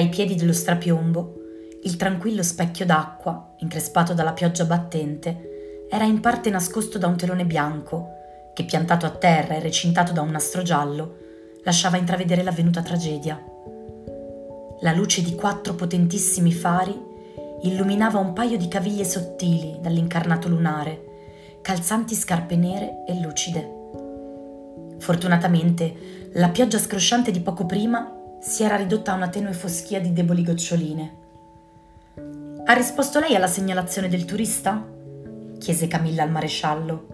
Ai piedi dello strapiombo, il tranquillo specchio d'acqua, increspato dalla pioggia battente, era in parte nascosto da un telone bianco che, piantato a terra e recintato da un nastro giallo, lasciava intravedere l'avvenuta tragedia. La luce di quattro potentissimi fari illuminava un paio di caviglie sottili dall'incarnato lunare, calzanti scarpe nere e lucide. Fortunatamente, la pioggia scrosciante di poco prima si era ridotta a una tenue foschia di deboli goccioline. Ha risposto lei alla segnalazione del turista? chiese Camilla al maresciallo.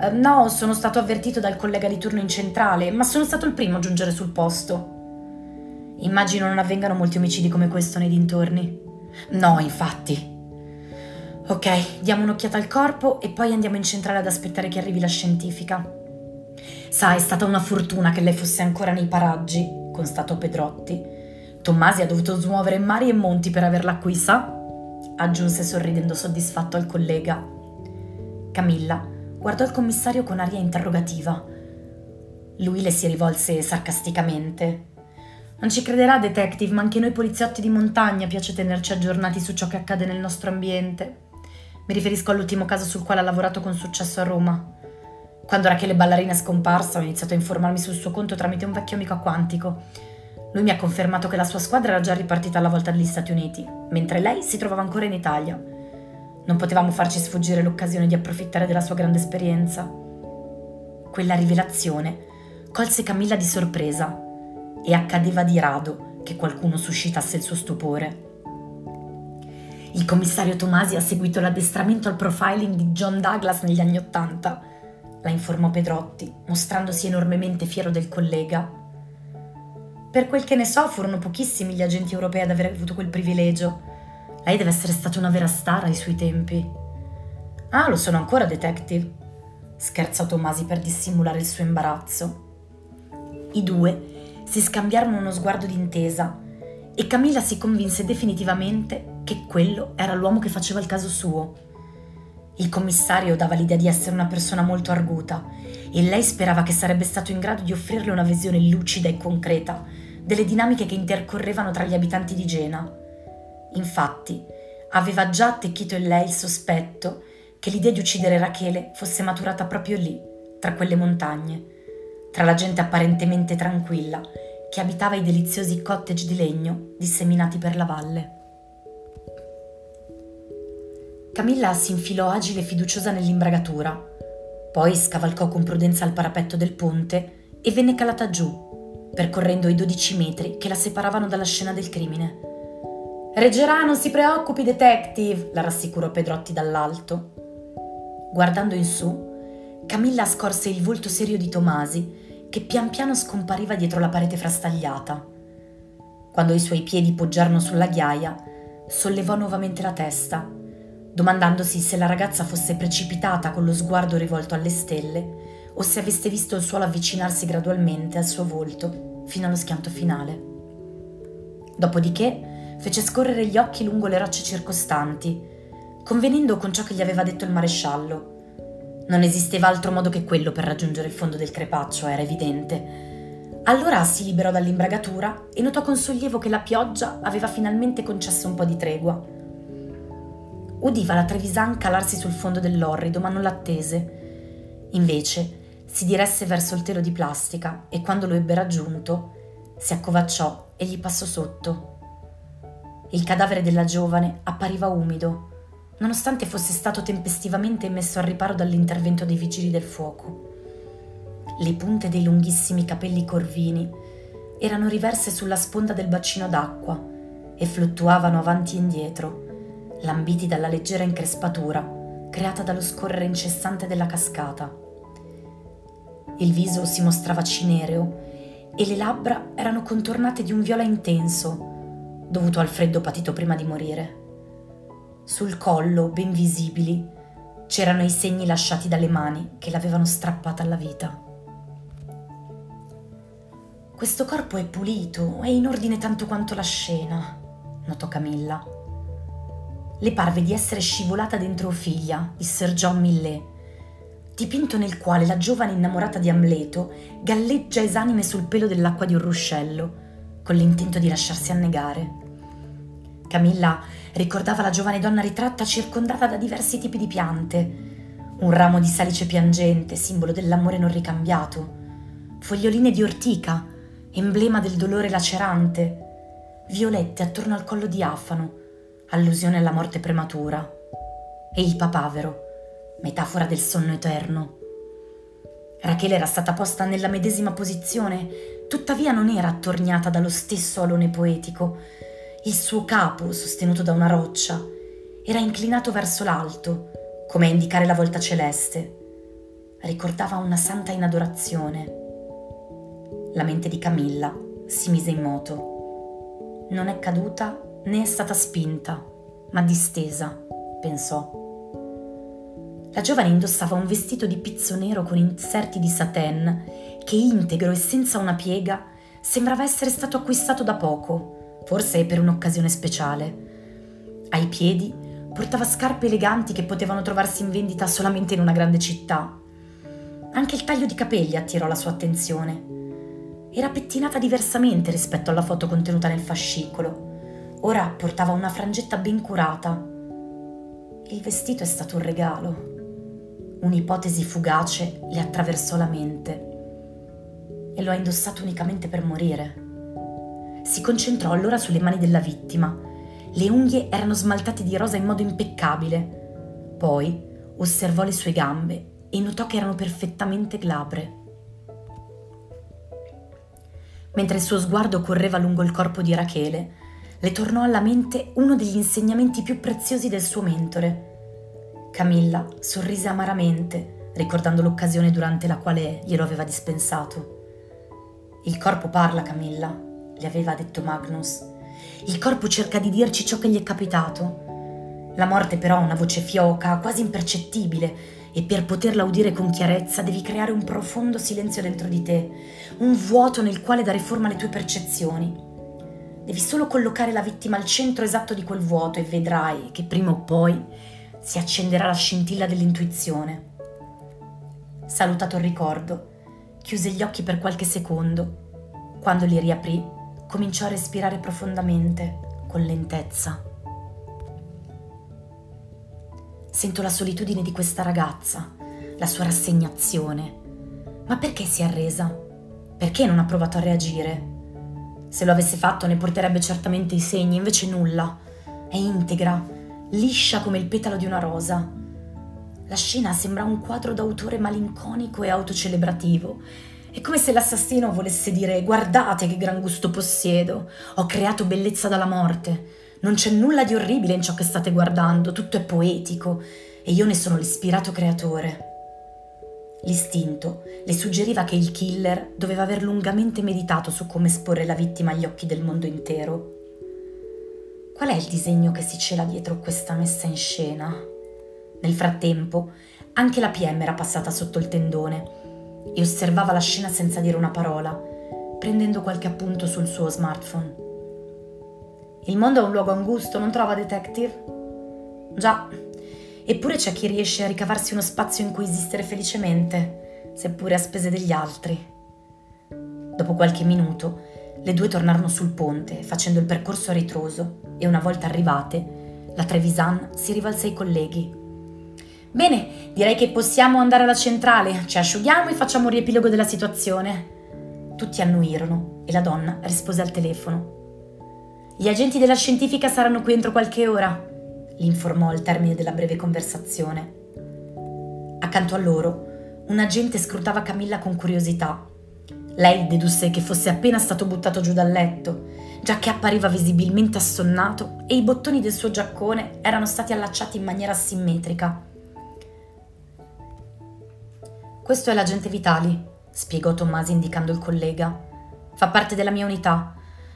Eh, no, sono stato avvertito dal collega di turno in centrale, ma sono stato il primo a giungere sul posto. Immagino non avvengano molti omicidi come questo nei dintorni. No, infatti. Ok, diamo un'occhiata al corpo e poi andiamo in centrale ad aspettare che arrivi la scientifica. Sa, è stata una fortuna che lei fosse ancora nei paraggi, constatò Pedrotti. Tommasi ha dovuto smuovere mari e monti per averla qui, sa? aggiunse sorridendo soddisfatto al collega. Camilla guardò il commissario con aria interrogativa. Lui le si rivolse sarcasticamente. Non ci crederà, detective, ma anche noi poliziotti di montagna piace tenerci aggiornati su ciò che accade nel nostro ambiente. Mi riferisco all'ultimo caso sul quale ha lavorato con successo a Roma. Quando Rachele Ballarina è scomparsa ho iniziato a informarmi sul suo conto tramite un vecchio amico a Quantico. Lui mi ha confermato che la sua squadra era già ripartita alla volta degli Stati Uniti, mentre lei si trovava ancora in Italia. Non potevamo farci sfuggire l'occasione di approfittare della sua grande esperienza. Quella rivelazione colse Camilla di sorpresa e accadeva di rado che qualcuno suscitasse il suo stupore. Il commissario Tomasi ha seguito l'addestramento al profiling di John Douglas negli anni Ottanta, la informò Pedrotti, mostrandosi enormemente fiero del collega. Per quel che ne so, furono pochissimi gli agenti europei ad aver avuto quel privilegio. Lei deve essere stata una vera star ai suoi tempi. Ah, lo sono ancora, detective, scherzò Tomasi per dissimulare il suo imbarazzo. I due si scambiarono uno sguardo d'intesa e Camilla si convinse definitivamente che quello era l'uomo che faceva il caso suo. Il commissario dava l'idea di essere una persona molto arguta e lei sperava che sarebbe stato in grado di offrirle una visione lucida e concreta delle dinamiche che intercorrevano tra gli abitanti di Gena. Infatti, aveva già attecchito in lei il sospetto che l'idea di uccidere Rachele fosse maturata proprio lì, tra quelle montagne, tra la gente apparentemente tranquilla che abitava i deliziosi cottage di legno disseminati per la valle. Camilla si infilò agile e fiduciosa nell'imbragatura, poi scavalcò con prudenza il parapetto del ponte e venne calata giù, percorrendo i dodici metri che la separavano dalla scena del crimine. Reggerà, non si preoccupi, detective, la rassicurò Pedrotti dall'alto. Guardando in su, Camilla scorse il volto serio di Tomasi che pian piano scompariva dietro la parete frastagliata. Quando i suoi piedi poggiarono sulla ghiaia, sollevò nuovamente la testa, domandandosi se la ragazza fosse precipitata con lo sguardo rivolto alle stelle o se avesse visto il suolo avvicinarsi gradualmente al suo volto fino allo schianto finale. Dopodiché fece scorrere gli occhi lungo le rocce circostanti, convenendo con ciò che gli aveva detto il maresciallo non esisteva altro modo che quello per raggiungere il fondo del crepaccio, era evidente. Allora si liberò dall'imbragatura e notò con sollievo che la pioggia aveva finalmente concesso un po' di tregua. Udiva la Trevisan calarsi sul fondo dell'orrido, ma non l'attese. Invece si diresse verso il telo di plastica e quando lo ebbe raggiunto si accovacciò e gli passò sotto. Il cadavere della giovane appariva umido, nonostante fosse stato tempestivamente messo al riparo dall'intervento dei vigili del fuoco. Le punte dei lunghissimi capelli corvini erano riverse sulla sponda del bacino d'acqua e fluttuavano avanti e indietro, lambiti dalla leggera increspatura creata dallo scorrere incessante della cascata. Il viso si mostrava cinereo e le labbra erano contornate di un viola intenso, dovuto al freddo patito prima di morire. Sul collo, ben visibili, c'erano i segni lasciati dalle mani che l'avevano strappata alla vita. Questo corpo è pulito, è in ordine tanto quanto la scena, notò Camilla. Le parve di essere scivolata dentro figlia di Sir John Millet, dipinto nel quale la giovane innamorata di Amleto galleggia esanime sul pelo dell'acqua di un ruscello, con l'intento di lasciarsi annegare. Camilla ricordava la giovane donna ritratta circondata da diversi tipi di piante. Un ramo di salice piangente, simbolo dell'amore non ricambiato. Foglioline di ortica, emblema del dolore lacerante. Violette attorno al collo diafano, allusione alla morte prematura. E il papavero, metafora del sonno eterno. Rachele era stata posta nella medesima posizione, tuttavia non era attorniata dallo stesso alone poetico. Il suo capo, sostenuto da una roccia, era inclinato verso l'alto, come a indicare la volta celeste. Ricordava una santa in adorazione. La mente di Camilla si mise in moto. Non è caduta né è stata spinta, ma distesa, pensò. La giovane indossava un vestito di pizzo nero con inserti di satin che integro e senza una piega sembrava essere stato acquistato da poco, forse per un'occasione speciale. Ai piedi portava scarpe eleganti che potevano trovarsi in vendita solamente in una grande città. Anche il taglio di capelli attirò la sua attenzione. Era pettinata diversamente rispetto alla foto contenuta nel fascicolo. Ora portava una frangetta ben curata. Il vestito è stato un regalo un'ipotesi fugace le attraversò la mente e lo ha indossato unicamente per morire. Si concentrò allora sulle mani della vittima. Le unghie erano smaltate di rosa in modo impeccabile. Poi osservò le sue gambe e notò che erano perfettamente glabre. Mentre il suo sguardo correva lungo il corpo di Rachele, le tornò alla mente uno degli insegnamenti più preziosi del suo mentore, Camilla sorrise amaramente, ricordando l'occasione durante la quale glielo aveva dispensato. Il corpo parla, Camilla, le aveva detto Magnus. Il corpo cerca di dirci ciò che gli è capitato. La morte però ha una voce fioca, quasi impercettibile, e per poterla udire con chiarezza devi creare un profondo silenzio dentro di te, un vuoto nel quale dare forma alle tue percezioni. Devi solo collocare la vittima al centro esatto di quel vuoto e vedrai che prima o poi si accenderà la scintilla dell'intuizione. Salutato il ricordo, chiuse gli occhi per qualche secondo. Quando li riaprì, cominciò a respirare profondamente, con lentezza. Sento la solitudine di questa ragazza, la sua rassegnazione. Ma perché si è arresa? Perché non ha provato a reagire? Se lo avesse fatto ne porterebbe certamente i segni, invece nulla. È integra, liscia come il petalo di una rosa. La scena sembra un quadro d'autore malinconico e autocelebrativo. È come se l'assassino volesse dire guardate che gran gusto possiedo, ho creato bellezza dalla morte. Non c'è nulla di orribile in ciò che state guardando, tutto è poetico e io ne sono l'ispirato creatore. L'istinto le suggeriva che il killer doveva aver lungamente meditato su come esporre la vittima agli occhi del mondo intero. Qual è il disegno che si cela dietro questa messa in scena? Nel frattempo, anche la PM era passata sotto il tendone e osservava la scena senza dire una parola, prendendo qualche appunto sul suo smartphone. Il mondo è un luogo angusto, non trova detective? Già, eppure c'è chi riesce a ricavarsi uno spazio in cui esistere felicemente, seppure a spese degli altri. Dopo qualche minuto, le due tornarono sul ponte, facendo il percorso a ritroso, e una volta arrivate, la Trevisan si rivolse ai colleghi. Bene, direi che possiamo andare alla centrale, ci asciughiamo e facciamo un riepilogo della situazione. Tutti annuirono e la donna rispose al telefono. Gli agenti della scientifica saranno qui entro qualche ora, informò al termine della breve conversazione. Accanto a loro, un agente scrutava Camilla con curiosità lei dedusse che fosse appena stato buttato giù dal letto, già che appariva visibilmente assonnato e i bottoni del suo giaccone erano stati allacciati in maniera simmetrica. Questo è l'agente Vitali, spiegò Tommasi indicando il collega. Fa parte della mia unità.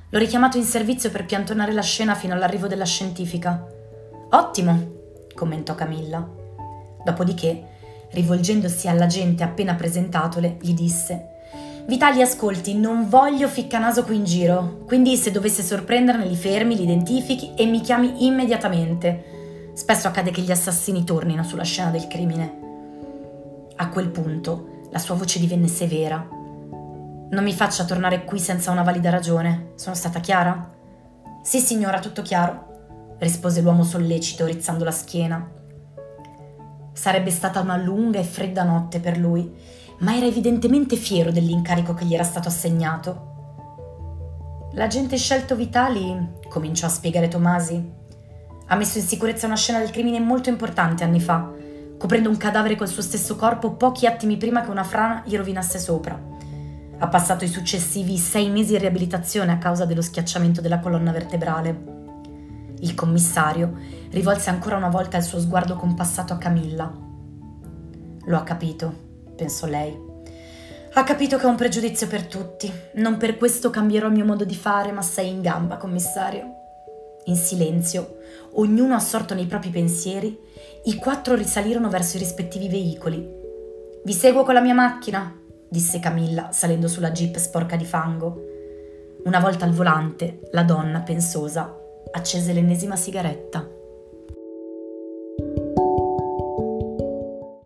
L'ho richiamato in servizio per piantonare la scena fino all'arrivo della scientifica. Ottimo, commentò Camilla. Dopodiché, rivolgendosi all'agente appena presentatole, gli disse Vitali, ascolti, non voglio ficcanaso qui in giro, quindi se dovesse sorprenderne li fermi, li identifichi e mi chiami immediatamente. Spesso accade che gli assassini tornino sulla scena del crimine. A quel punto la sua voce divenne severa. Non mi faccia tornare qui senza una valida ragione. Sono stata chiara? Sì, signora, tutto chiaro. Rispose l'uomo sollecito, rizzando la schiena. Sarebbe stata una lunga e fredda notte per lui, ma era evidentemente fiero dell'incarico che gli era stato assegnato. L'agente scelto Vitali, cominciò a spiegare Tomasi, ha messo in sicurezza una scena del crimine molto importante anni fa, coprendo un cadavere col suo stesso corpo pochi attimi prima che una frana gli rovinasse sopra. Ha passato i successivi sei mesi in riabilitazione a causa dello schiacciamento della colonna vertebrale. Il commissario rivolse ancora una volta il suo sguardo compassato a Camilla. Lo ha capito, pensò lei. Ha capito che ho un pregiudizio per tutti. Non per questo cambierò il mio modo di fare, ma sei in gamba, commissario. In silenzio, ognuno assorto nei propri pensieri, i quattro risalirono verso i rispettivi veicoli. Vi seguo con la mia macchina, disse Camilla, salendo sulla jeep sporca di fango. Una volta al volante, la donna, pensosa, accese l'ennesima sigaretta.